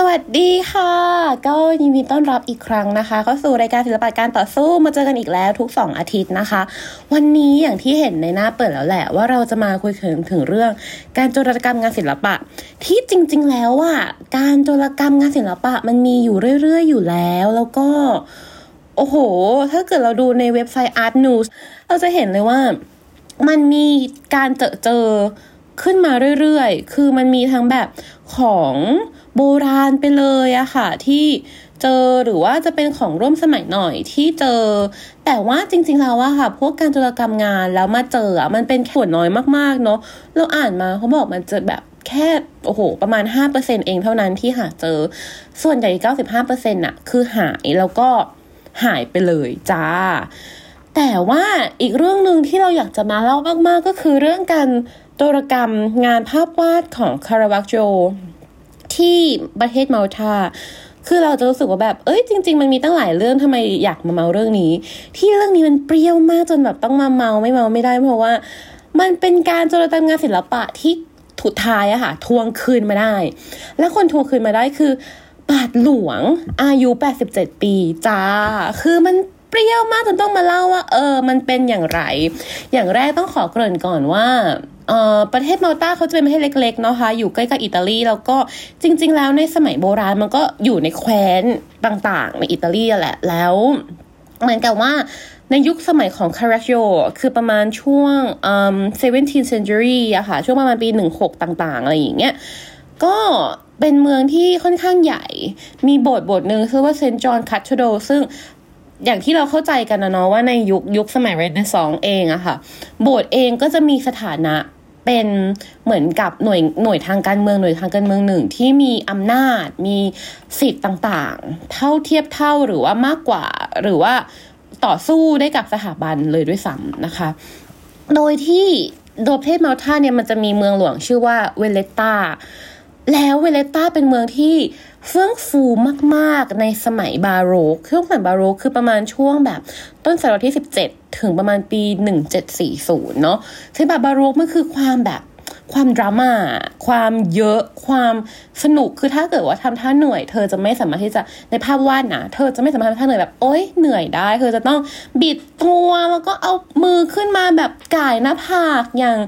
สวัสดีค่ะ ก็ยินดีต้อนรับอีกครั้งนะคะ เข้าสู่รายการศิลปะการต่อสู้มาเจอกันอีกแล้วทุก 2 อาทิตย์นะคะ วันนี้อย่างที่เห็นในหน้าเปิดแล้วแหละ ว่าเราจะมาคุยถึงถึงเรื่อง การโจรกรรมงานศิลปะ ที่จริง ๆ แล้วอะการโจรกรรมงานศิลปะมันมีอยู่เรื่อยๆ อยู่แล้วแล้วก็ โอ้โห ถ้าเกิดเราดูในเว็บไซต์ Art News เราจะเห็นเลยว่ามันมีการเจอเจอ ขึ้นมาเรื่อยๆ คือมันมีทั้งแบบของโบราณไปเลยอะค่ะ ที่เจอหรือว่าจะเป็นของร่วมสมัยหน่อยที่เจอ แต่ว่าจริงๆแล้วอะค่ะ พวกการโจรกรรมงานแล้วมาเจออะมันเป็นส่วนน้อยมากๆเนาะเราอ่านมาเขาบอกมันจะแบบแค่โอ้โห ประมาณ 5%เองเท่านั้นที่หาเจอ ส่วนใหญ่ 95%อะคือหายแล้วก็หายไปเลยจ้า แต่ว่าอีกเรื่องหนึ่งที่เราอยากจะมาเล่ามากๆก็คือเรื่องการ โจรกรรมงานภาพวาดของคาราวักโจที่ประเทศมาลตาคือเราจะรู้สึกว่าแบบ เอ้ยจริง ๆ มันมีตั้งหลายเรื่องทำไมอยากมาเมาเรื่องนี้ ที่เรื่องนี้มันเปรี้ยวมากจนแบบต้องมาเมาไม่เมาไม่ได้เพราะว่า มันเป็นการโจรกรรมงานศิลปะที่ถุดท้ายอะค่ะ ทวงคืนมาได้ และคนทวงคืนมาได้คือบาทหลวงอายุ 87 ปีจ้า คือมันเปรี้ยวมากจนต้องมาเล่าว่า เออ มันเป็นอย่างไร อย่างแรกต้องขอเกริ่นก่อนว่า เอ่อประเทศมาลตาเขาจะเป็นประเทศเล็กๆเนาะคะอยู่ใกล้กับอิตาลีแล้วก็จริง ๆ แล้วในสมัยโบราณมันก็อยู่ในแคว้นต่างๆ ในอิตาลีแหละแล้วเหมือนกับว่าในยุคสมัยของคาราโ o คือประมาณช่วงอืม 17th century อะค่ะ ช่วงประมาณปี 16 ต่างๆ อะไรอย่างเงี้ยก็เป็นเมืองที่ค่อนข้างใหญ่ มีโบสถ์โบสถ์หนึ่งชื่อว่าเซนต์จอห์น Cathedral ซึ่งอย่างที่เราเข้าใจกันนะเนาะว่าในยุคยุคสมัยเรเนซองส์เองอะค่ะ โบสถ์เองก็จะมีสถานะ เป็นเหมือนกับหน่วยหน่วยทางการเมืองหน่วยทางการเมืองหนึ่งที่มีอำนาจมีสิทธิ์ต่างๆ เท่าเทียบเท่าหรือว่ามากกว่าหรือว่าต่อสู้ได้กับสถาบันเลยด้วยซ้ำนะคะ โดยที่โดยประเทศมาลตาเนี่ยมันจะมีเมืองหลวงชื่อว่าเวเลตตา แล้วเวเลตตาเป็นเมืองที่เฟื่องฟูมากๆในสมัยบาโรกช่วงสมัยบาโรกคือประมาณช่วงแบบต้นศตวรรษที่ 17 ถึงประมาณปี 1740 เนาะซึ่งแบบบาโรกมันคือความแบบความดราม่า ความเยอะ ความสนุก คือถ้าเกิดว่าทำท่าเหนื่อย เธอจะไม่สามารถที่จะ ในภาพวาดนะ เธอจะไม่สามารถทำท่าเหนื่อยแบบ โอ๊ย เหนื่อยได้ เธอจะต้องบิดตัว แล้วก็เอามือขึ้นมาแบบก่ายหน้าผาก อย่าง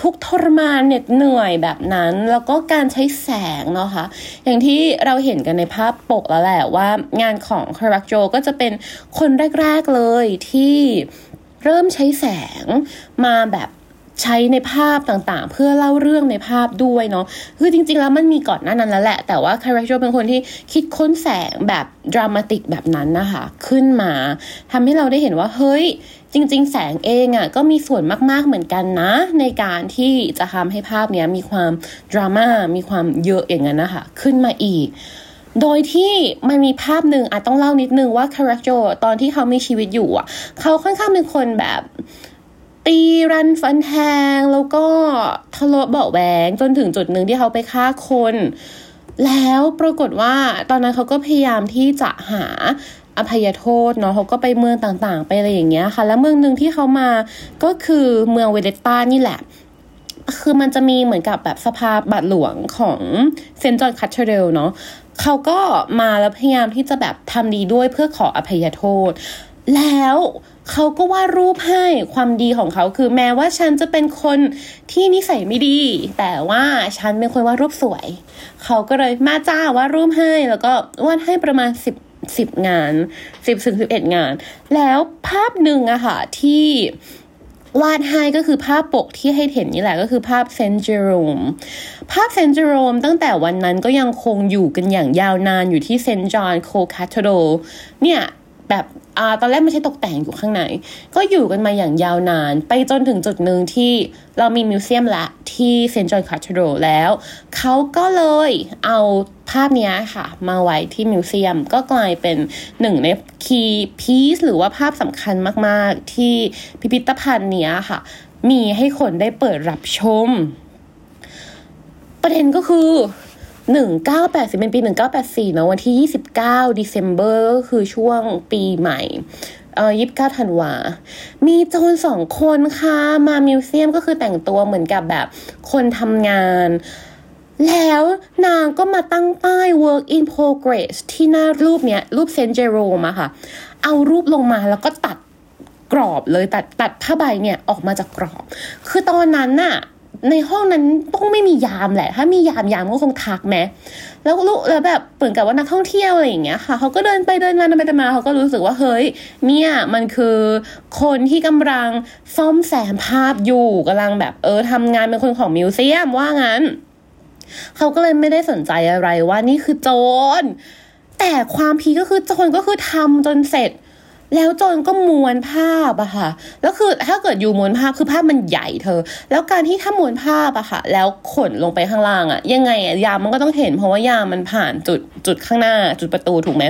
ทุกทรมานเหน็ดเหนื่อยแบบนั้น แล้วก็การใช้แสงเนาะคะอย่างที่เราเห็นกันในภาพปกแล้วแหละว่างานของคารักโจก็จะเป็นคนแรก ๆเลยที่เริ่มใช้แสงมาแบบ ใช้ในภาพต่างๆ เพื่อเล่าเรื่องในภาพด้วยเนาะคือจริง ๆ แล้วมันมีก่อนหน้านั้นแล้วแหละ แต่ว่าคาแรคเตอร์เป็นคนที่คิดค้นแสงแบบดรามาติกแบบนั้นนะคะ ขึ้นมาทำให้เราได้เห็นว่า เฮ้ย จริง ๆ แสงเองอะ่ะก็มีส่วนมาก ๆ เหมือนกันนะ ในการที่จะทำให้ภาพเนี้ยมีความดราม่ามีความเยอะอย่างนั้นนะคะ ขึ้นมาอีกโดยที่มันมีภาพหนึ่งอาจต้องเล่านิดนึงว่าคาแรคเตอร์ตอนที่เขามีชีวิตอยู่อะ เขาค่อนข้างเป็นคนแบบ ตีรันฟันแทงแล้วก็ทะเลาะเบาะแหวงจนถึงจุดหนึ่งที่เขาไปฆ่าคน แล้วปรากฏว่าตอนนั้นเขาก็พยายามที่จะหาอภัยโทษเนาะเขาก็ไปเมืองต่างๆ ไปอะไรอย่างเงี้ยค่ะ แล้วเมืองหนึ่งที่เขามาก็คือเมืองเวเลตตานี่แหละ คือมันจะมีเหมือนกับแบบสภาบาทหลวงของ Saint John Cathedral เนาะเขาก็มาแล้วพยายามที่จะแบบทำดีด้วยเพื่อขออภัยโทษ แล้วเขาก็วาดรูปให้ความดีของเขาคือแม้ว่าฉันจะเป็นคนที่นิสัยไม่ดี แต่ว่าฉันเป็นคนวาดรูปสวย เขาก็เลยมาจ้าวาดรูปให้แล้วก็วาดให้ประมาณสิบสิบงานสิบถึงสิบเอ็ดงาน แล้วภาพหนึ่งอะค่ะที่วาดให้ก็คือภาพปกที่ให้เห็นนี่แหละก็คือภาพเซนเจโรม ภาพเซนเจโรมตั้งแต่วันนั้นก็ยังคงอยู่กันอย่างยาวนานอยู่ที่เซนจอห์นโคคาทโดเนี่ย แบบอ่าตอนแรกไม่ใช่ตกแต่งอยู่ข้างใน ก็อยู่กันมาอย่างยาวนาน ไปจนถึงจุดหนึ่งที่เรามีมิวเซียมละที่เซนต์จอห์นคาทดรแล้ว เขาก็เลยเอาภาพนี้ค่ะ มาไว้ที่มิวเซียม ก็กลายเป็นหนึ่งในคีย์พีซหรือว่าภาพสำคัญมาก ๆ ที่พิพิธภัณฑ์นี้ค่ะ มีให้คนได้เปิดรับชม ประเด็นก็คือ 1980 เป็นปี 1984 เนอะวันที่ 29 December ก็คือช่วงปีใหม่เอ่อ29ธันวา มีโจรสองคนค่ะ มามิวเซียมก็คือแต่งตัวเหมือนกับแบบคนทำงาน แล้วนางก็มาตั้งป้าย work in progress ที่หน้ารูปเนี้ย รูปเซนเจโรมอะค่ะ เอารูปลงมาแล้วก็ตัดกรอบเลยตัดตัดผ้าใบเนี่ยออกมาจากกรอบ คือตอนนั้นน่ะ ในห้องนั้นต้องไม่มียามแหละ ถ้ามียามยามก็คงทักแม้แล้วลูกแล้วแบบเหมือนกับว่านักท่องเที่ยวอะไรอย่างเงี้ยค่ะเขาก็เดินไปเดินมาเดินไปเดินมาเขาก็รู้สึกว่าเฮ้ยเนี่ยมันคือคนที่กำลังซ่อมแซมภาพอยู่กำลังแบบเออทำงานเป็นคนของมิวเซียมว่างั้นเขาก็เลยไม่ได้สนใจอะไรว่านี่คือโจรแต่ความพีก็คือโจรก็คือทำจนเสร็จ แล้วโจรก็ม้วนภาพอะค่ะ แล้วคือถ้าเกิดอยู่ม้วนภาพคือภาพมันใหญ่เธอ แล้วการที่ถ้าม้วนภาพอะค่ะ แล้วขนลงไปข้างล่างอะยังไงอะยามมันก็ต้องเห็นเพราะว่ายามมันผ่านจุดจุดข้างหน้า จุดประตูถูกไหม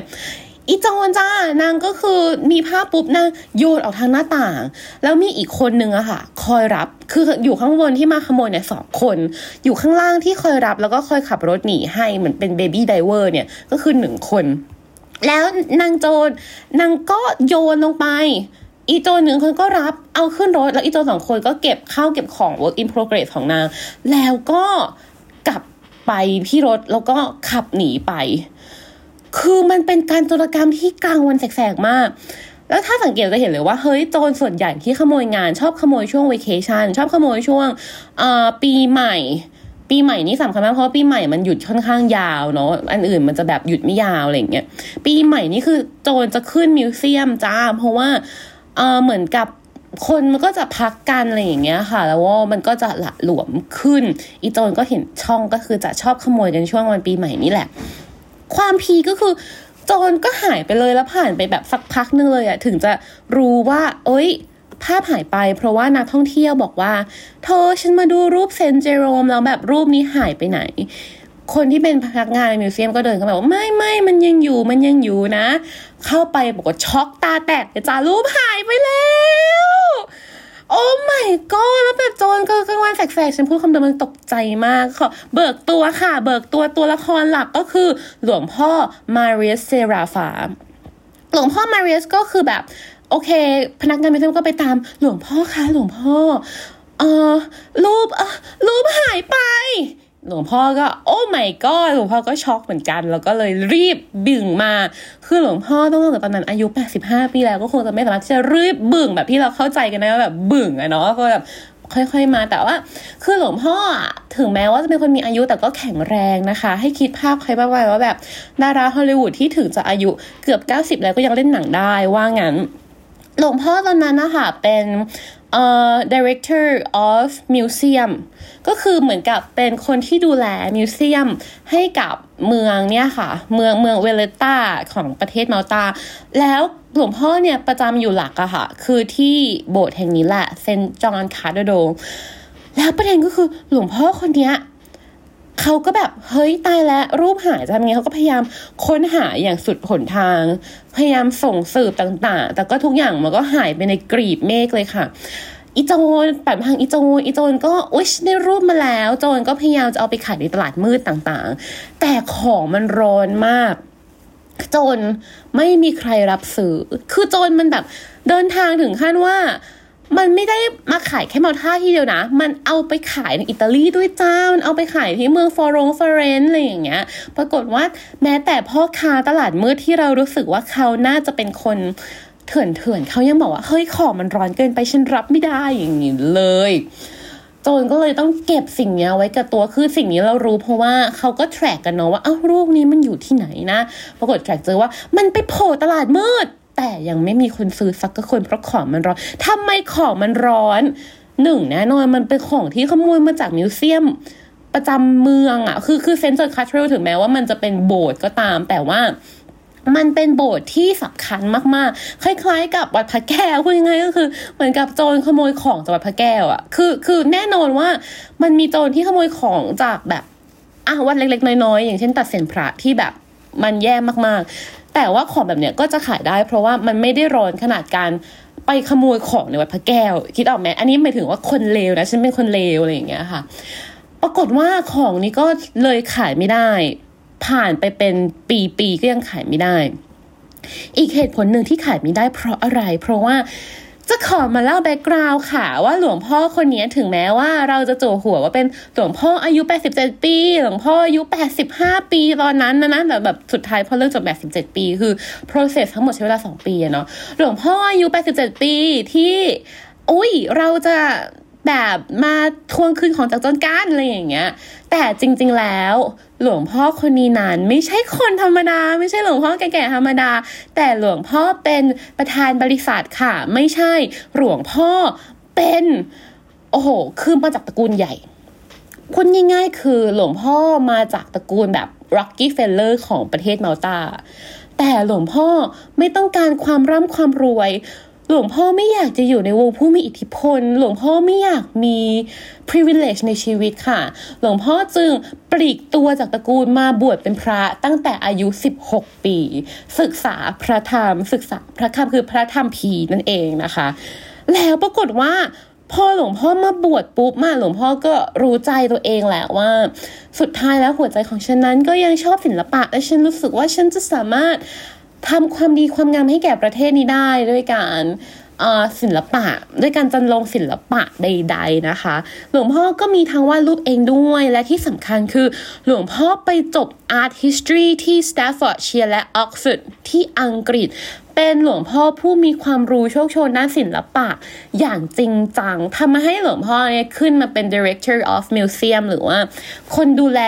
อีจอนจ้านางก็คือมีภาพปุ๊บนางโยนออกทางหน้าต่าง แล้วมีอีกคนนึงอะค่ะ คอยรับคืออยู่ข้างบนที่มาขโมยเนี่ยสองคน อยู่ข้างล่างที่คอยรับแล้วก็คอยขับรถหนีให้เหมือนเป็นเบบี้ไดเวอร์เนี่ยก็คือหนึ่งคน แล้วนางโจรนางก็โยนลงไป อีโจหนึ่งคนก็รับเอาขึ้นรถ แล้วอีโจสองคนก็เก็บข้าวเก็บของ work in progress ของนาง แล้วก็กลับไปที่รถแล้วก็ขับหนีไป คือมันเป็นการโจรกรรมที่กลางวันแสกๆมากแล้วถ้าสังเกตจะเห็นเลยว่าเฮ้ยโจรส่วนใหญ่ที่ขโมยงาน ชอบขโมยช่วง vacation ชอบขโมยช่วงอ่อปีใหม่ ปีใหม่นี่สำคัญมากเพราะปีใหม่มันหยุดค่อนข้างยาวเนาะอันอื่นมันจะแบบหยุดไม่ยาวอะไรเงี้ยปีใหม่นี่คือโจรจะขึ้นมิวเซียมจ้าเพราะว่าเออเหมือนกับคนมันก็จะพักกันอะไรอย่างเงี้ยค่ะ แล้วว่ามันก็จะหละหลวมขึ้น อีโจรก็เห็นช่องก็คือจะชอบขโมยกันช่วงวันปีใหม่นี่แหละ ความพีก็คือโจรก็หายไปเลยแล้วผ่านไปแบบสักพักนึงเลยอะถึงจะรู้ว่า เอ้ย ภาพหายไป เพราะว่านักท่องเที่ยวบอกว่า เธอฉันมาดูรูปเซนเจโรมแล้วแบบรูปนี้หายไปไหน คนที่เป็นพนักงานใน museum ก็เดินเข้ามาบอกไม่ไม่มันยังอยู่มันยังอยู่นะ เข้าไปบอกว่าช็อกตาแตกจ้ารูปหายไปแล้วโอ้ไม่ก็แล้วแบบโจรก็กลางวันแสกๆ ฉันพูดคำเดิมมันตกใจมากค่ะเบิกตัวค่ะ เบิกตัวตัวละครหลักก็คือหลวงพ่อมาเรียสเซราฟาหลวงพ่อมาเรียสก็คือแบบ โอเค พนักงาน museum ก็ไปตามหลวงพ่อคะหลวงพ่อ เออรูปเออรูปหายไป หลวงพ่อก็ โอ้ไม่ก็หลวงพ่อก็ช็อกเหมือนกัน แล้วก็เลยรีบบึ่งมา คือหลวงพ่อต้องตั้งแต่ตอนนั้นอายุ 85 ปีแล้วก็คงจะไม่สามารถที่จะรีบบึ่งแบบที่เราเข้าใจกันนะว่าแบบบึ่งอะเนาะก็แบบค่อยๆมาแต่ว่าคือหลวงพ่ออะถึงแม้ว่าจะเป็นคนมีอายุแต่ก็แข็งแรงนะคะ ให้คิดภาพใครบ้างไว้ว่าแบบดาราฮอลลีวูดที่ถึงจะอายุเกือบ 90 แล้วก็ยังเล่นหนังได้ว่างั้น หลวงพ่อตอนนั้นนะคะเป็นเอ่อ director of museum ก็คือเหมือนกับเป็นคนที่ดูแลมิวเซียมให้กับเมืองเนี่ยค่ะ เมืองเมืองเวเลตาของประเทศมาลตา แล้วหลวงพ่อเนี่ยประจำอยู่หลักอะค่ะ คือที่โบสถ์แห่งนี้แหละเซนจอนคาร์โดแล้วประเด็นก็คือหลวงพ่อคนเนี้ย เขาก็แบบเฮ้ยตายแล้วรูปหายจะทำไงเขาก็พยายามค้นหาอย่างสุดหนทาง พยายามส่งสืบต่างๆ แต่ก็ทุกอย่างมันก็หายไปในกรีบเมฆเลยค่ะอีโจนแบบทางอีโจนอีโจนก็อุ๊ยได้รูปมาแล้ว โจนก็พยายามจะเอาไปขายในตลาดมืดต่างๆ แต่ของมันร้อนมาก โจรไม่มีใครรับซื้อ คือโจรมันแบบเดินทางถึงขั้นว่า มันไม่ได้มาขายแค่มาท่าที่เดียวนะ มันเอาไปขายในอิตาลีด้วยจ้า มันเอาไปขายที่เมืองฟอรงฟอเรนซ์อะไรอย่างเงี้ย ปรากฏว่าแม้แต่พ่อค้าตลาดมืดที่เรารู้สึกว่าเขาน่าจะเป็นคนเถื่อนเถื่อนเขายังบอกว่า เฮ้ยของมันร้อนเกินไปฉันรับไม่ได้อย่างนี้เลยโจนก็เลยต้องเก็บสิ่งนี้ไว้กับตัวคือสิ่งนี้เรารู้เพราะว่าเขาก็แทร็กกันเนาะว่าเอ้ารูปนี้มันอยู่ที่ไหนนะ ปรากฏแทร็กเจอว่ามันไปโผล่ตลาดมืด แต่ยังไม่มีคนซื้อสักคนเพราะของมันร้อนทำไมของมันร้อนหนึ่งแน่นอนมันเป็นของที่ขโมยมาจากมิวเซียมประจำเมืองอะ่ะ คือคือ Saint John Cathedral ถึงแม้ว่ามันจะเป็นโบสถ์ก็ตาม แต่ว่ามันเป็นโบสถ์ที่สำคัญมากๆ คล้าย ๆ กับวัดพระแก้วพูดง่ายก็คือเหมือนกับโจรขโมยของจากวัดพระแก้วอะคือคือแน่นอนว่ามันมีโจรที่ขโมยของจากแบบอะวัดเล็กๆน้อยๆอย่างเช่น ตัดเศียรพระที่แบบมันแย่มากๆ แต่ว่าของแบบเนี้ยก็จะขายได้เพราะว่ามันไม่ได้ร้อนขนาดการไปขโมยของในวัดพระแก้ว คิดออกไหมอันนี้หมายถึงว่าคนเลวนะฉันเป็นคนเลวอะไรอย่างเงี้ยค่ะ ปรากฏว่าของนี้ก็เลยขายไม่ได้ ผ่านไปเป็นปีๆก็ยังขายไม่ได้ อีกเหตุผลหนึ่งที่ขายไม่ได้เพราะอะไร เพราะว่า จะขอมาเล่าแบ็กกราวด์ค่ะว่าหลวงพ่อคนนี้ถึงแม้ว่าเราจะโจหัวว่าเป็นหลวงพ่ออายุ 87 ปี หลวงพ่ออายุ 85 ปีตอนนั้นนะนะแต่แบบสุดท้ายพอเลิกจบ 87 ปีคือ process ทั้งหมดใช้เวลา 2 ปีเนาะหลวงพ่ออายุ 87 ปีที่อุ้ยเราจะ แบบมาทวงคืนของจากจนการอะไรอย่างเงี้ย แต่จริง ๆ แล้ว หลวงพ่อคนนี้นั้นไม่ใช่คนธรรมดา ไม่ใช่หลวงพ่อแก่ๆธรรมดา แต่หลวงพ่อเป็นประธานบริษัทค่ะ ไม่ใช่หลวงพ่อเป็นโอ้โหคือมาจากตระกูลใหญ่พูดง่ายๆคือหลวงพ่อมาจากตระกูลแบบ Rocky Feller ของประเทศมาลตาแต่หลวงพ่อไม่ต้องการความร่ำความรวย ลวงพ่อไม่อยากจะอยู่ในวงผู้มีอิทธิพล หลวงพ่อไม่อยากมี privilege ในชีวิตค่ะ หลวงพ่อจึงปลีกตัวจากตระกูลมาบวชเป็นพระตั้งแต่อายุ 16 ปี ศึกษาพระธรรม ศึกษาพระธรรมคือพระธรรมพีนั่นเองนะคะ แล้วปรากฏว่าพอหลวงพ่อมาบวชปุ๊บมาหลวงพ่อก็รู้ใจตัวเองแหละว่า สุดท้ายแล้วหัวใจของฉันนั้นก็ยังชอบศิลปะและฉันรู้สึกว่าฉันจะสามารถ ทำความดีความงามให้แก่ประเทศนี้ได้ด้วยการ ศิลปะ ด้วยการจันลงศิลปะใด ๆนะคะ หลวงพ่อก็มีทั้งวาดรูปเองด้วยและที่สำคัญคือหลวงพ่อไปจบ Art History ที่ Staffordshire และ Oxford ที่อังกฤษเป็นหลวงพ่อผู้มีความรู้โชคโชนด้านศิลปะ อย่างจริงจังทำให้หลวงพ่อเนี่ยขึ้นมาเป็น Director of Museum หรือว่า คนดูแล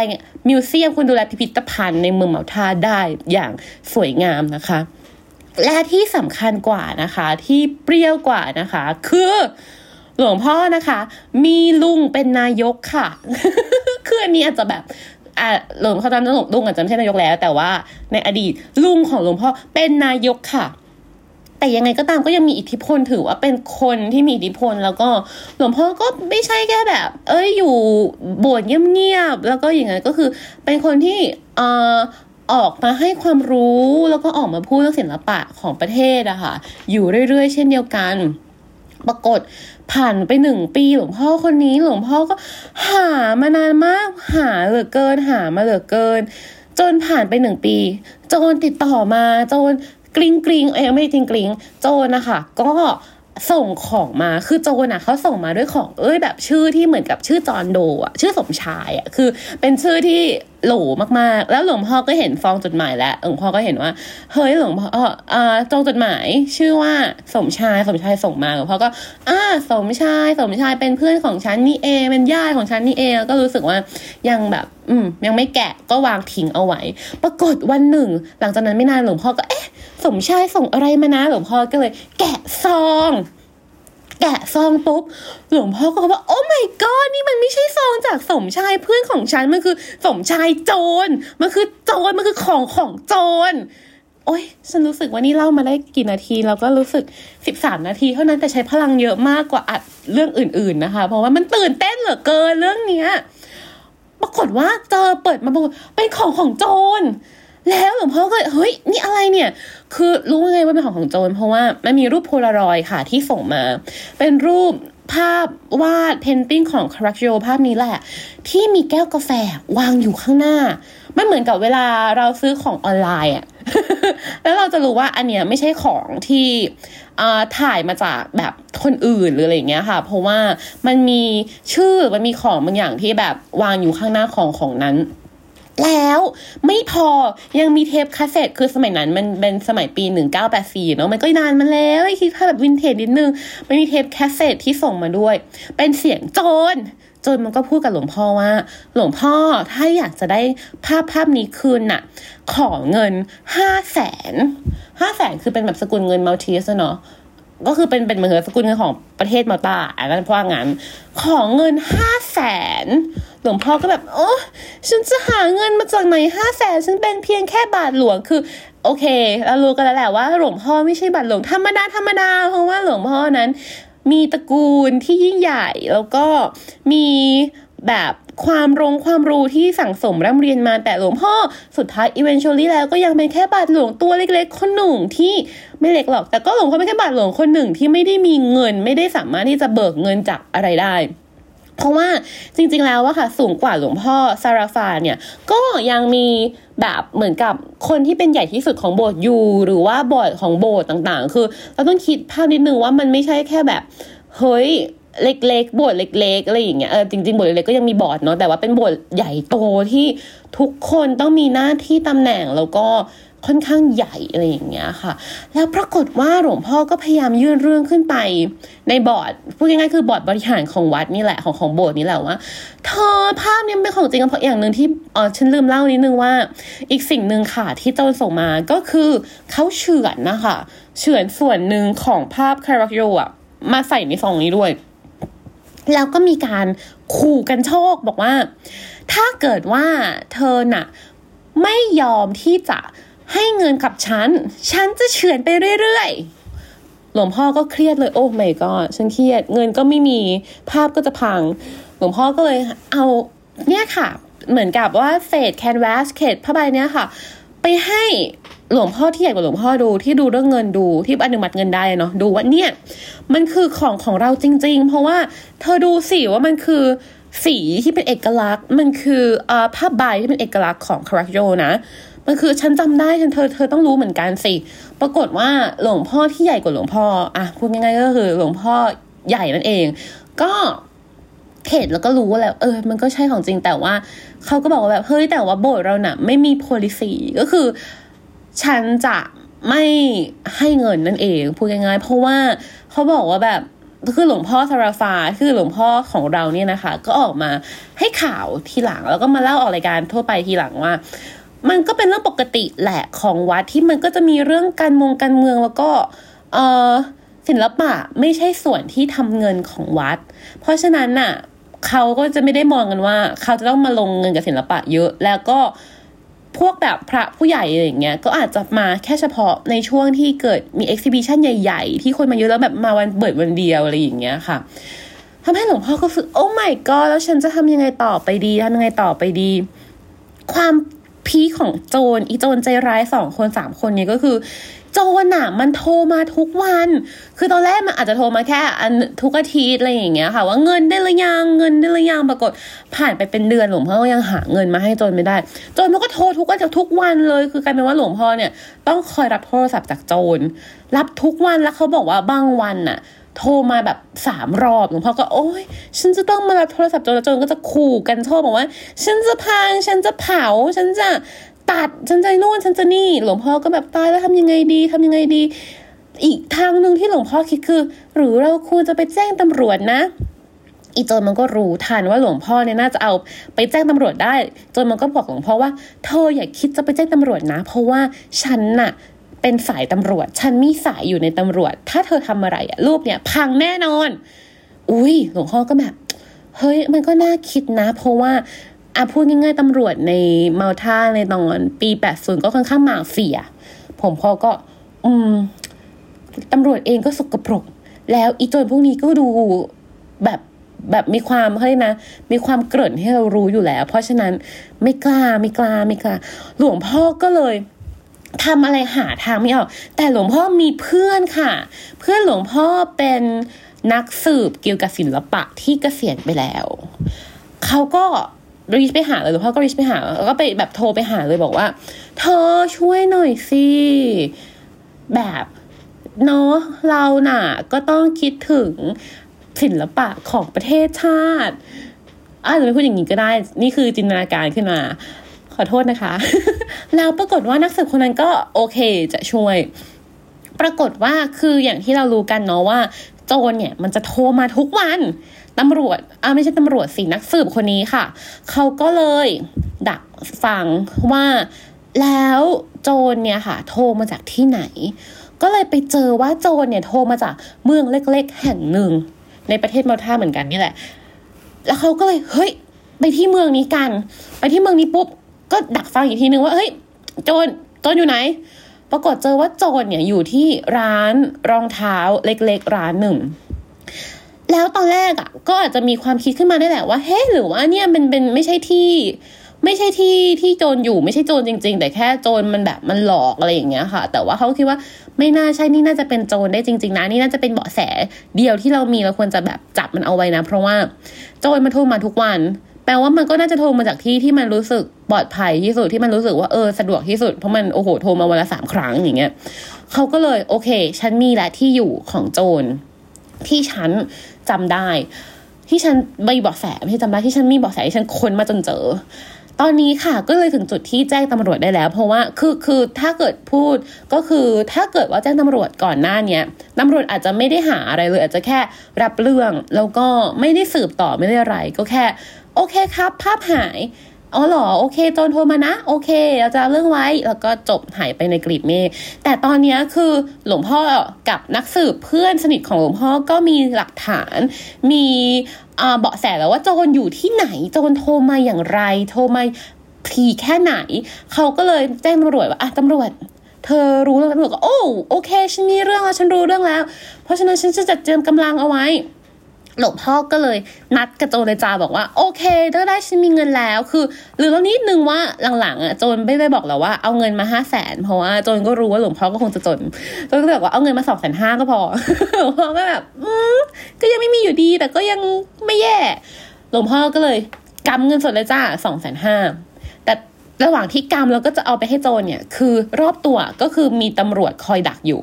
มิวเซียมคนดูแลพิพิธภัณฑ์ในเมืองเมาทาได้อย่างสวยงามนะคะ และที่สำคัญกว่านะคะที่เปรี้ยวกว่านะคะ คือหลวงพ่อนะคะ มีลุงเป็นนายกค่ะ คืออันนี้อาจจะแบบอ่าหลวงพ่อจำลุงอาจจะไม่ใช่นายกแล้ว แต่ว่าในอดีตลุงของหลวงพ่อเป็นนายกค่ะ แต่ยังไงก็ตามก็ยังมีอิทธิพลถือว่าเป็นคนที่มีอิทธิพล แล้วก็หลวงพ่อก็ไม่ใช่แค่แบบ เอ้ยอยู่โบสถ์เงียบๆแล้วก็อย่างไงก็คือเป็นคนที่เอ่อ ออกมาให้ความรู้แล้วก็ออกมาพูดเรื่องศิลปะของประเทศอะค่ะ อยู่เรื่อยๆ เช่นเดียวกัน ปรากฏผ่านไปหนึ่งปีหลวงพ่อคนนี้หลวงพ่อก็หามานานมากหาเหลือเกินหามาเหลือเกิน จนผ่านไปหนึ่งปี โจนติดต่อมาโจนกริงกริงเอ้ยไม่จริงกริงโจนนะคะก็ส่งของมาคือโจนอะเขาส่งมาด้วยของเอ้ยแบบชื่อที่เหมือนกับชื่อจอนโดอะชื่อสมชายอะคือเป็นชื่อที่โหลมากๆ แล้วหลวงพ่อก็เห็นฟองจดหมายแล้วหลวงพ่อก็เห็นว่า เฮ้ยหลวงพ่อเอออ่าจงจดหมายชื่อว่าสมชายสมชายส่งมาหลวงพ่อก็อ่าสมชายสมชายเป็นเพื่อนของฉันนี่เองเป็นญาติของฉันนี่เองแล้วก็รู้สึกว่ายังแบบ อืม ยังไม่แกะก็วางทิ้งเอาไว้ ปรากฏวันหนึ่ง หลังจากนั้นไม่นานหลวงพ่อก็เอ๊ะ สมชายส่งอะไรมานะหลวงพ่อก็เลย แกะซอง แกะซองปุ๊บหลวงพ่อก็บอกว่าโอ้ my god นี่มันไม่ใช่ซองจากสมชายเพื่อนของฉันมันคือสมชายโจรมันคือโจรมันคือของของโจรโอ้ยฉันรู้สึกว่านี่เล่ามาได้กี่นาทีแล้วก็รู้สึกสิบสามนาทีเท่านั้นแต่ใช้พลังเยอะมากกว่าอัดเรื่องอื่น ๆนะคะ เพราะว่ามันตื่นเต้นเหลือเกินเรื่องเนี้ย ปรากฏว่าเจอเปิดมาบอกว่าเป็นของของโจร แล้วหลวงพ่อก็เฮ้ยนี่อะไรเนี่ย คือรู้ไงว่าเป็นของของโจรเพราะว่ามันมีรูปโพลารอยด์ค่ะที่ส่งมา เป็นรูปภาพวาดเพนติ้งของคารา c โ o ภาพนี้แหละ ที่มีแก้วกาแฟวางอยู่ข้างหน้า ไมันเหมือนกับเวลาเราซื้อของออนไลน์อะแล้วเราจะรู้ว่าอันเนี้ยไม่ใช่ของที่อ่าถ่ายมาจากแบบคนอื่นหรืออะไรเงี้ยค่ะ เพราะว่ามันมีชื่อมันมีของบางอย่างที่แบบวางอยู่ข้างหน้าของของนั้น แล้วไม่พอยังมีเทปคาสเซ็ตคือสมัยนั้นมันเป็นสมัยปี 1984 เนาะมันก็นานมาแล้วคิดภาพแบบวินเทจนิดนึงมันมีเทปคาสเซ็ตที่ส่งมาด้วย เป็นเสียงโจรโจรมันก็พูดกับหลวงพ่อว่า หลวงพ่อถ้าอยากจะได้ภาพภาพนี้คืนน่ะ ขอเงินห้าแสนห้าแสนคือเป็นแบบสกุลเงิน Maltese เนาะก็คือเป็นเป็นเหมือนสกุลเงินของประเทศมาตาอะงั้นเพราะงั้น ของเงินห้าแสน ลวงพ่อก็แบบ โอ้ฉันจะหาเงินมาจากไหนห้าแสนฉันเป็นเพียงแค่บาทหลวงคือ โอเคเรารู้กันแล้วแหละว่าหลวงพ่อไม่ใช่บัตรหลวงธรรมดาธรรมดาเพราะว่าหลวงพ่อนั้น มีตระกูลที่ยิ่งใหญ่แล้วก็มีแบบความรงความรู้ที่สั่งสมร่ำเรียนมาแต่หลวงพ่อสุดท้าย eventually แล้วก็ยังเป็นแค่บาทหลวงตัวเล็กๆ คนหนึ่งที่ไม่เล็กหรอก แต่ก็หลวงพ่อเป็นแค่บาทหลวงคนหนึ่งที่ไม่ได้มีเงิน ไม่ได้สามารถที่จะเบิกเงินจากอะไรได้ เพราะว่าจริง ๆ แล้วอะค่ะสูงกว่าหลวงพ่อซาราฟาเนี่ยก็ยังมีแบบเหมือนกับคนที่เป็นใหญ่ที่สุดของโบสถ์อยู่หรือว่าโบสถ์ของโบสถ์ต่างๆ คือ เราต้องคิดภาพนิดนึงว่ามันไม่ใช่แค่แบบ เฮ้ยเล็กๆ โบสถ์เล็กๆอะไรอย่างเงี้ยเออจริงๆโบสถ์เล็กๆก็ยังมีบอร์ดเนาะแต่ว่าเป็นโบสถ์ใหญ่โตที่ทุกคนต้องมีหน้าที่ตำแหน่งแล้วก็ค่อนข้างใหญ่อะไรอย่างเงี้ยค่ะ แล้วปรากฏว่าหลวงพ่อก็พยายามยื่นเรื่องขึ้นไปในบอร์ดพูดง่ายๆคือบอร์ดบริหารของวัดนี่แหละของของโบสถ์นี่แหละว่าเธอภาพนี้เป็นของจริงเพราะอย่างหนึ่งที่อ๋อฉันลืมเล่านิดนึงว่า อีกสิ่งหนึ่งค่ะที่โจนส่งมาก็คือเขาเฉือนนะคะเฉือนส่วนหนึ่งของภาพคาราโยอะมาใส่ในซองนี้ด้วย แล้วก็มีการขู่กันโชคบอกว่า ถ้าเกิดว่าเธอน่ะไม่ยอมที่จะ ให้เงินกับฉัน ฉันจะเฉือนไปเรื่อยๆ หลวงพ่อก็เครียดเลย โอ้ไม่ก็ฉันเครียด เงินก็ไม่มี ภาพก็จะพัง หลวงพ่อก็เลยเอาเนี่ยค่ะ เหมือนกับว่าเศษแคนวาสเขตผ้าใบเนี้ยค่ะ ไปให้หลวงพ่อที่ใหญ่กว่าหลวงพ่อดูที่ดูเรื่องเงินดูที่อนุมัติเงินได้เนาะดูว่าเนี่ยมันคือของของเราจริง ๆ เพราะว่าเธอดูสิว่ามันคือสีที่เป็นเอกลักษณ์ มันคืออ่อผ้าใบที่เป็นเอกลักษณ์ของคาราโยนะ มันคือฉันจำได้ฉันเธอเธอต้องรู้เหมือนกันสิ ปรากฏว่าหลวงพ่อที่ใหญ่กว่าหลวงพ่ออะพูดง่ายๆก็คือหลวงพ่อใหญ่นั่นเอง ก็เห็นแล้วก็รู้ว่าแล้วเออ มันก็ใช่ของจริงแต่ว่าเขาก็บอกว่าแบบเฮ้ยแต่ว่าโบสถ์เราน่ะ ไม่มี policy ก็คือ ฉันจะไม่ให้เงินนั่นเองพูดง่ายๆเพราะว่าเขาบอกว่าแบบคือหลวงพ่อซาราฟาคือหลวงพ่อของเราเนี่ยนะคะ ก็ออกมาให้ข่าวทีหลังแล้วก็มาเล่าออกรายการทั่วไปทีหลังว่า มันก็เป็นเรื่องปกติแหละของวัดที่มันก็จะมีเรื่องการมงการเมืองแล้วก็เออศิลปะไม่ใช่ส่วนที่ทำเงินของวัด เพราะฉะนั้นน่ะเขาก็จะไม่ได้มองกันว่า เขาจะต้องมาลงเงินกับศิลปะเยอะ แล้วก็พวกแบบพระผู้ใหญ่อะไรอย่างเงี้ยก็อาจจะมาแค่เฉพาะในช่วงที่เกิดมีเอ็กซิบิชันใหญ่ๆ ที่คนมาเยอะแล้วแบบมาวันเปิดวันเดียวอะไรอย่างเงี้ยค่ะทำให้หลวงพ่อก็รู้สึกโอ้ my god แล้วฉันจะทำยังไงต่อไปดีทำยังไงต่อไปดี ความ พีของโจรอีโจรใจร้ายสองคนสามคนเนี่ยก็คือโจรน่ะมันโทรมาทุกวัน คือตอนแรกมันอาจจะโทรมาแค่อันทุกอาทิตย์อะไรอย่างเงี้ยค่ะ ว่าเงินได้หรือยังเงินได้หรือยังปรากฏผ่านไปเป็นเดือนหลวงพ่อก็ยังหาเงินมาให้โจรไม่ได้โจรมันก็โทรทุกวันทุกวันเลย คือกลายเป็นว่าหลวงพ่อเนี่ยต้องคอยรับโทรศัพท์จากโจรรับทุกวันแล้วเขาบอกว่าบางวันน่ะ โทรมาแบบสามรอบหลวงพ่อก็โอ๊ย ฉันจะต้องมารับโทรศัพท์โจรแล้วโจรก็จะขู่กันโทรบอกว่า ฉันจะพัง ฉันจะเผา ฉันจะตัด ฉันจะนู่น ฉันจะนี่ หลวงพ่อก็แบบตายแล้วทำยังไงดีทำยังไงดี อีกทางหนึ่งที่หลวงพ่อคิดคือ หรือเราควรจะไปแจ้งตำรวจนะอีโจนมันก็รู้ทันว่าหลวงพ่อเนี่ยน่าจะเอาไปแจ้งตำรวจได้โจนมันก็บอกหลวงพ่อว่า เธออย่าคิดจะไปแจ้งตำรวจนะ เพราะว่าฉันน่ะ เป็นสายตำรวจ ฉันมีสายอยู่ในตำรวจ ถ้าเธอทำอะไรอะรูปเนี่ย พังแน่นอน อุ้ยหลวงพ่อก็แบบเฮ้ยมันก็น่าคิดนะ เพราะว่าอะพูดง่ายๆตำรวจในเมาท่าในตอนปี 80 ก็ค่อนข้างมาเฟีย ผมพ่อก็ อืมตำรวจเองก็สกปรก แล้วอีโจรพวกนี้ก็ดูแบบแบบมีความเขาเรียกนะ มีความเกริ่นให้เรารู้อยู่แล้ว เพราะฉะนั้นไม่กล้าไม่กล้าไม่กล้า หลวงพ่อก็เลย ทำอะไรหาทางไม่ออก แต่หลวงพ่อมีเพื่อนค่ะ เพื่อนหลวงพ่อเป็นนักสืบเกี่ยวกับศิลปะที่เกษียณไปแล้วเขาก็รีชไปหาเลยหลวงพ่อก็รีชไปหาแล้วก็ไปแบบโทรไปหาเลยบอกว่า เธอช่วยหน่อยสิแบบเนาะเราน่ะ ก็ต้องคิดถึงศิลปะของประเทศชาติอาจจะไม่พูดอย่างนี้ก็ได้ นี่คือจินตนาการขึ้นมา ขอโทษนะคะ แล้วปรากฏว่านักสืบคนนั้นก็โอเคจะช่วย ปรากฏว่าคืออย่างที่เรารู้กันเนาะว่า โจรเนี่ยมันจะโทรมาทุกวันตำรวจอ่าไม่ใช่ตำรวจสินักสืบคนนี้ค่ะ เขาก็เลยดักฟังว่า แล้วโจรเนี่ยค่ะ โทรมาจากที่ไหน ก็เลยไปเจอว่าโจรเนี่ยโทรมาจากเมืองเล็ก ๆ แห่งหนึ่ง ในประเทศมาลท่าเหมือนกันนี่แหละ แล้วเขาก็เลยเฮ้ย ไปที่เมืองนี้กัน ไปที่เมืองนี้ปุ๊บ ก็ดักฟังอีกทีนึงว่าเฮ้ยโจรโจรอยู่ไหน ปรากฏเจอว่าโจรเนี่ยอยู่ที่ร้านรองเท้าเล็กๆร้านหนึ่งแล้วตอนแรกอะก็อาจจะมีความคิดขึ้นมาได้แหละว่าเฮ้หรือว่าเนี่ยมันเป็นไม่ใช่ที่ไม่ใช่ที่ที่โจรอยู่ไม่ใช่โจรจริง ๆ แต่แค่โจรมันแบบมันหลอกอะไรอย่างเงี้ยค่ะ แต่ว่าเขาคิดว่าไม่น่าใช่นี่น่าจะเป็นโจรได้จริง ๆ นะนี่น่าจะเป็นเบาะแสเดียวที่เรามีเราควรจะแบบจับมันเอาไว้นะ เพราะว่าโจรมันโทรมาทุกวัน แปลว่ามันก็น่าจะโทรมาจากที่ที่มันรู้สึกปลอดภัยที่สุดที่มันรู้สึกว่าเออสะดวกที่สุดเพราะมันโอ้โหโทรมาวันละสามครั้งอย่างเงี้ยเขาก็เลยโอเค ฉันมีแหละที่อยู่ของโจรที่ฉันจำได้ ที่ฉันมีบาะแสไม่ใช่จำได้ที่ฉันมีบาะแสที่ฉันค้นมาจนเจอ ตอนนี้ค่ะก็เลยถึงจุดที่แจ้งตำรวจได้แล้ว เพราะว่าคือคือถ้าเกิดพูดก็คือถ้าเกิดว่าแจ้งตำรวจก่อนหน้าเนี้ยตำรวจอาจจะไม่ได้หาอะไรเลย อาจจะแค่รับเรื่องแล้วก็ไม่ได้สืบต่อไม่ได้อะไร ก็แค่ โอเคครับ ภาพหาย อ๋อหรอ โอเคโจนโทรมานะ โอเค เราจะเรื่องไว้ แล้วก็จบหายไปในกลีบเมฆแต่ตอนนี้คือหลวงพ่อกับนักสืบเพื่อนสนิทของหลวงพ่อก็มีหลักฐาน มีเบาะแสแล้วว่าโจรอยู่ที่ไหน โจรโทรมาอย่างไร โทรมาทีแค่ไหน เขาก็เลยแจ้งตำรวจว่าอะตำรวจเธอรู้เรื่องตำรวจก็โอ้โอเค ฉันมีเรื่องแล้วฉันรู้เรื่องแล้ว เพราะฉะนั้นฉันจะจัดเตรียมกำลังเอาไว้ หลวงพ่อก็เลยนัดกับโจรเลยจาบอกว่า โอเคถ้าได้ฉันมีเงินแล้วคือหรือแล้วนิดนึงว่าหลังๆอะโจรไม่ได้บอกแล้วว่าเอาเงินมาห้าแสนเพราะว่าโจรก็รู้ว่าหลวงพ่อก็คงจะจนโจรก็บอกว่าเอาเงินมาสองแสนห้าก็พอหลวงพ่อก็แบบก็ยังไม่มีอยู่ดีแต่ก็ยังไม่แย่หลวงพ่อก็เลยกำเงินสดเลยจ้าสองแสนห้าแต่ระหว่างที่กำเราก็จะเอาไปให้โจรเนี่ย คือรอบตัวก็คือมีตำรวจคอยดักอยู่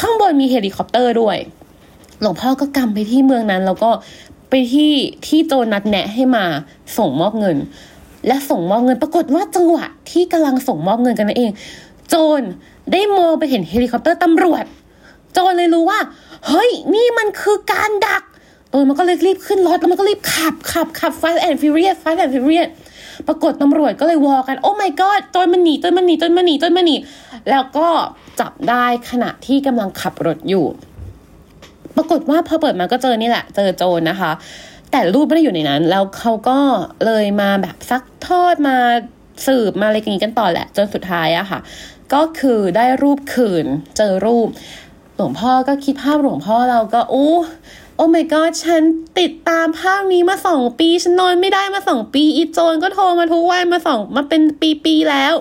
ข้างบนมีเฮลิคอปเตอร์ด้วย หลวงพ่อก็กำไปที่เมืองนั้น แล้วก็ไปที่ที่โจนัดแนะให้มาส่งมอบเงิน และส่งมอบเงินปรากฏว่าจังหวะที่กำลังส่งมอบเงินกันนั่นเอง โจรได้มองไปเห็นเฮลิคอปเตอร์ตำรวจ โจรเลยรู้ว่า เฮ้ย นี่มันคือการดักโจรมันก็เลยรีบขึ้นรถแล้วมันก็รีบขับขับขับ fast and furious fast and furious ปรากฏตำรวจก็เลยวอกัน oh my god โจรมันหนีโจรมันหนีโจรมันหนีโจรมันหนีแล้วก็จับได้ขณะที่กำลังขับรถอยู่ ปรากฏว่าพอเปิดมาก็เจอนี่แหละ เจอโจรนะคะ แต่รูปไม่ได้อยู่ในนั้น แล้วเขาก็เลยมาแบบซักทอดมาสืบมาอะไรกันกันต่อแหละ จนสุดท้ายอะค่ะ ก็คือได้รูปคืน เจอรูป หลวงพ่อก็คิดภาพหลวงพ่อเราก็อู้โอ้ my god ฉันติดตามภาพนี้มาสองปี ฉันนอนไม่ได้มาสองปี อีโจนก็โทรมาทุกวันมาสองมาเป็นปีๆแล้ว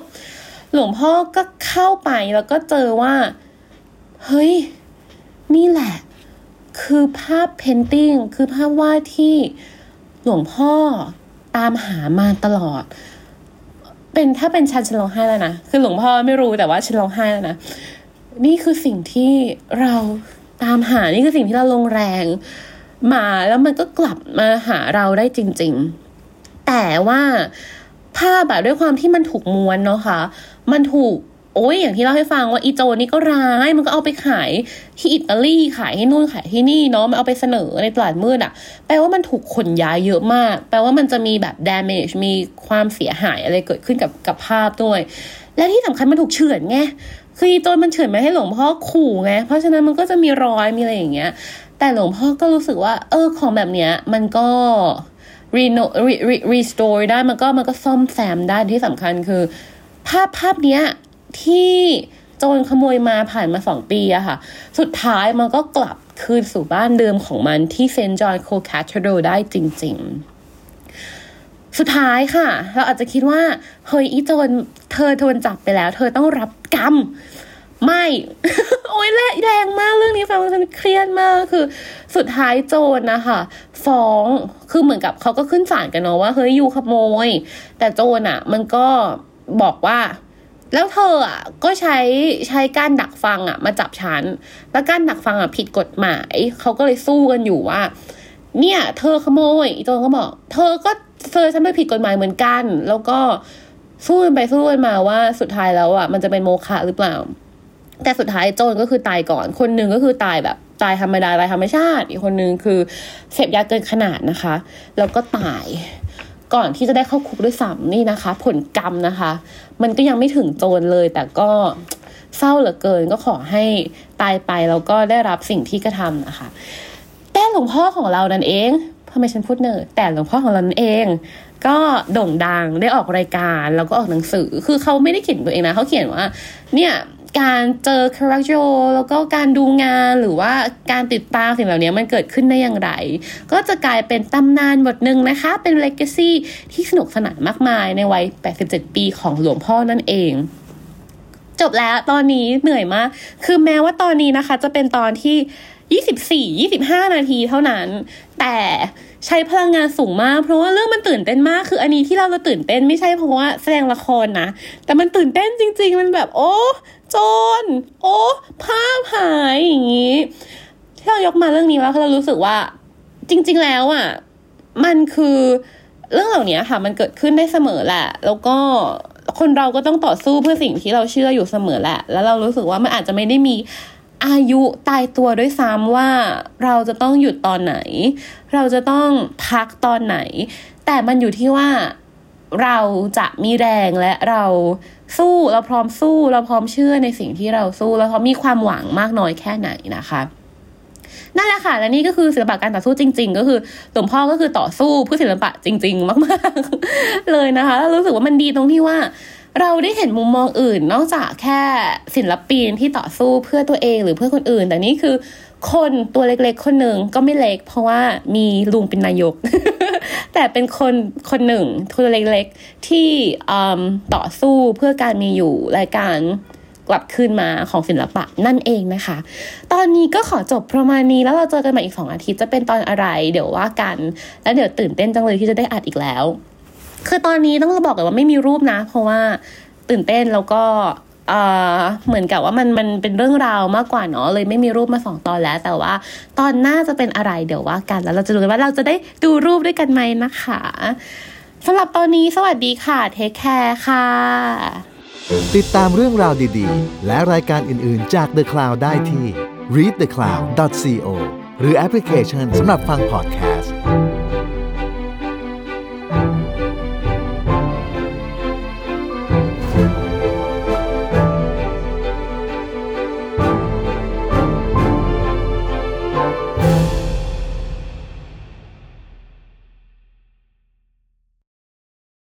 หลวงพ่อก็เข้าไปแล้วก็เจอว่า เฮ้ย นี่แหละ คือภาพเพนติ้งคือภาพวาดที่หลวงพ่อตามหามาตลอด เป็นถ้าเป็นฉันฉันร้องไห้แล้วนะ คือหลวงพ่อไม่รู้แต่ว่าฉันร้องไห้แล้วนะ นี่คือสิ่งที่เราตามหา นี่คือสิ่งที่เราลงแรงมาแล้วมันก็กลับมาหาเราได้จริง ๆ แต่ว่าภาพแบบด้วยความที่มันถูกม้วนเนาะคะ่ะ มันถูก โอ้ยอย่างที่เล่าให้ฟังว่าอีโจนี่ก็ร้ายมันก็เอาไปขายที่อิตาลีขายที่นู่นขายที่นี่เนาะมันเอาไปเสนอในตลาดมืดอะแปลว่ามันถูกขนย้ายเยอะมาก แปลว่ามันจะมีแบบ damage มีความเสียหายอะไรเกิดขึ้นกับกับภาพด้วย และที่สำคัญมันถูกเฉือนไงคืออีโจนมันเฉือนมาให้หลวงพ่อขู่ไงเพราะฉะนั้นมันก็จะมีรอยมีอะไรอย่างเงี้ย แต่หลวงพ่อก็รู้สึกว่า เออของแบบเนี้ยมันก็รีโนรีรีรีสโตร์ได้มันก็มันก็ซ่อมแซมได้ที่สำคัญคือ ภาพภาพเนี้ย ที่โจรขโมยมาผ่านมาสองปีอะค่ะ สุดท้ายมันก็กลับคืนสู่บ้านเดิมของมันที่เซนจอนโคแคทโดได้จริง ๆสุดท้ายค่ะ เราอาจจะคิดว่าเฮ้ยอีโจรเธอโดนจับไปแล้ว เธอต้องรับกรรม ไม่ โอ้ยแรงมากเรื่องนี้ฟังฉันเครียดมากคือ สุดท้ายโจรนะคะฟ้องคือเหมือนกับเขาก็ขึ้นศาลกันเนาะว่าเฮ้ยอยู่ขโมย แต่โจรอะมันก็บอกว่า แล้วเธออะก็ใช้ใช้การดักฟังอะ มาจับฉัน แล้วการดักฟังอะผิดกฎหมาย เขาก็เลยสู้กันอยู่ว่า เนี่ย เธอขโมยอีโจนก็บอก เธอก็เธอฉันไม่ผิดกฎหมายเหมือนกัน แล้วก็สู้กันไปสู้กันมาว่าสุดท้ายแล้วอะมันจะเป็นโมฆะหรือเปล่า แต่สุดท้ายโจนก็คือตายก่อน คนหนึ่งก็คือตายแบบตายธรรมดาตายธรรมชาติ อีกคนนึงคือเสพยาเกินขนาดนะคะ แล้วก็ตาย ก่อนที่จะได้เข้าคุกด้วยซ้ำนี่นะคะ ผลกรรมนะคะ มันก็ยังไม่ถึงโจรเลย แต่ก็เศร้าเหลือเกินก็ขอให้ตายไปแล้วก็ได้รับสิ่งที่กระทำนะคะ แต่หลวงพ่อของเรานั่นเองทำไมฉันพูดเนิร์ดแต่หลวงพ่อของเรานั่นเอง ก็โด่งดังได้ออกรายการแล้วก็ออกหนังสือ คือเขาไม่ได้เขียนตัวเองนะเขาเขียนว่า เนี่ย การเจอคารคโจแล้วก็การดูงานหรือว่าการติดตามสิ่งเหล่านี้มันเกิดขึ้นได้อย่างไร ก็จะกลายเป็นตำนานบทหนึ่งนะคะ เป็นเลก a ซี่ที่สนุกสนานมากมายในวัย 87 ปีของหลวงพ่อนั่นเองจบแล้วตอนนี้เหนื่อยมาก คือแม้ว่าตอนนี้นะคะ จะเป็นตอนที่ 24 25 นาทีเท่านั้น แต่ใช้พลังงานสูงมาก เพราะว่าเรื่องมันตื่นเต้นมาก คืออันนี้ที่เราจะตื่นเต้นไม่ใช่เพราะว่าแสดงละครนะ แต่มันตื่นเต้นจริง ๆ มันแบบโอ้ จน โอ้ภาพหายอย่างนี้ที่เรายกมาเรื่องนี้แล้วเรารู้สึกว่า จริง ๆ แล้วอะ มันคือเรื่องเหล่านี้ค่ะ มันเกิดขึ้นได้เสมอแหละ แล้วก็คนเราก็ต้องต่อสู้เพื่อสิ่งที่เราเชื่ออยู่เสมอแหละ แล้วเรารู้สึกว่ามันอาจจะไม่ได้มีอายุตายตัวด้วยซ้ำว่าเราจะต้องหยุดตอนไหน เราจะต้องพักตอนไหน แต่มันอยู่ที่ว่าเราจะมีแรงและเรา สู้เราพร้อมสู้เราพร้อมเชื่อในสิ่งที่เราสู้แล้วเขามีความหวังมากน้อยแค่ไหนนะคะนั่นแหละค่ะ และนี่ก็คือศิลปะการต่อสู้จริง ๆ ก็คือหลวงพ่อก็คือต่อสู้เพื่อศิลปะจริง ๆ มาก ๆ เลยนะคะแล้วรู้สึกว่ามันดีตรงที่ว่า เราได้เห็นมุมมองอื่น นอกจากแค่ศิลปินที่ต่อสู้เพื่อตัวเองหรือเพื่อคนอื่น แต่นี่คือ คนตัวเล็กๆ คนหนึ่งก็ไม่เล็ก เพราะว่ามีลุงเป็นนายก แต่เป็นคนคนหนึ่งตัวเล็กๆ ที่ต่อสู้เพื่อการมีอยู่และการกลับคืนมาของศิลปะนั่นเองนะคะ ตอนนี้ก็ขอจบประมาณนี้แล้วเราเจอกันใหม่อีกสองอาทิตย์จะเป็นตอนอะไร เดี๋ยวว่ากัน แล้วเดี๋ยวตื่นเต้นจังเลยที่จะได้อัดอีกแล้ว คือตอนนี้ต้องบอกเลยว่าไม่มีรูปนะ เพราะว่าตื่นเต้นแล้วก็ เหมือนกับว่ามันมันเป็นเรื่องราวมากกว่าเนาะเลยไม่มีรูปมาสองตอนแล้ว แต่ว่าตอนหน้าจะเป็นอะไรเดี๋ยวว่ากันแล้วเราจะดูกันว่าเราจะได้ดูรูปด้วยกันไหมนะคะสำหรับตอนนี้สวัสดีค่ะ take care ค่ะ ติดตามเรื่องราวดีๆ และรายการอื่นๆจาก The Cloud ได้ที่ readthecloud.co หรือแอปพลิเคชันสำหรับฟังพอดแคสต์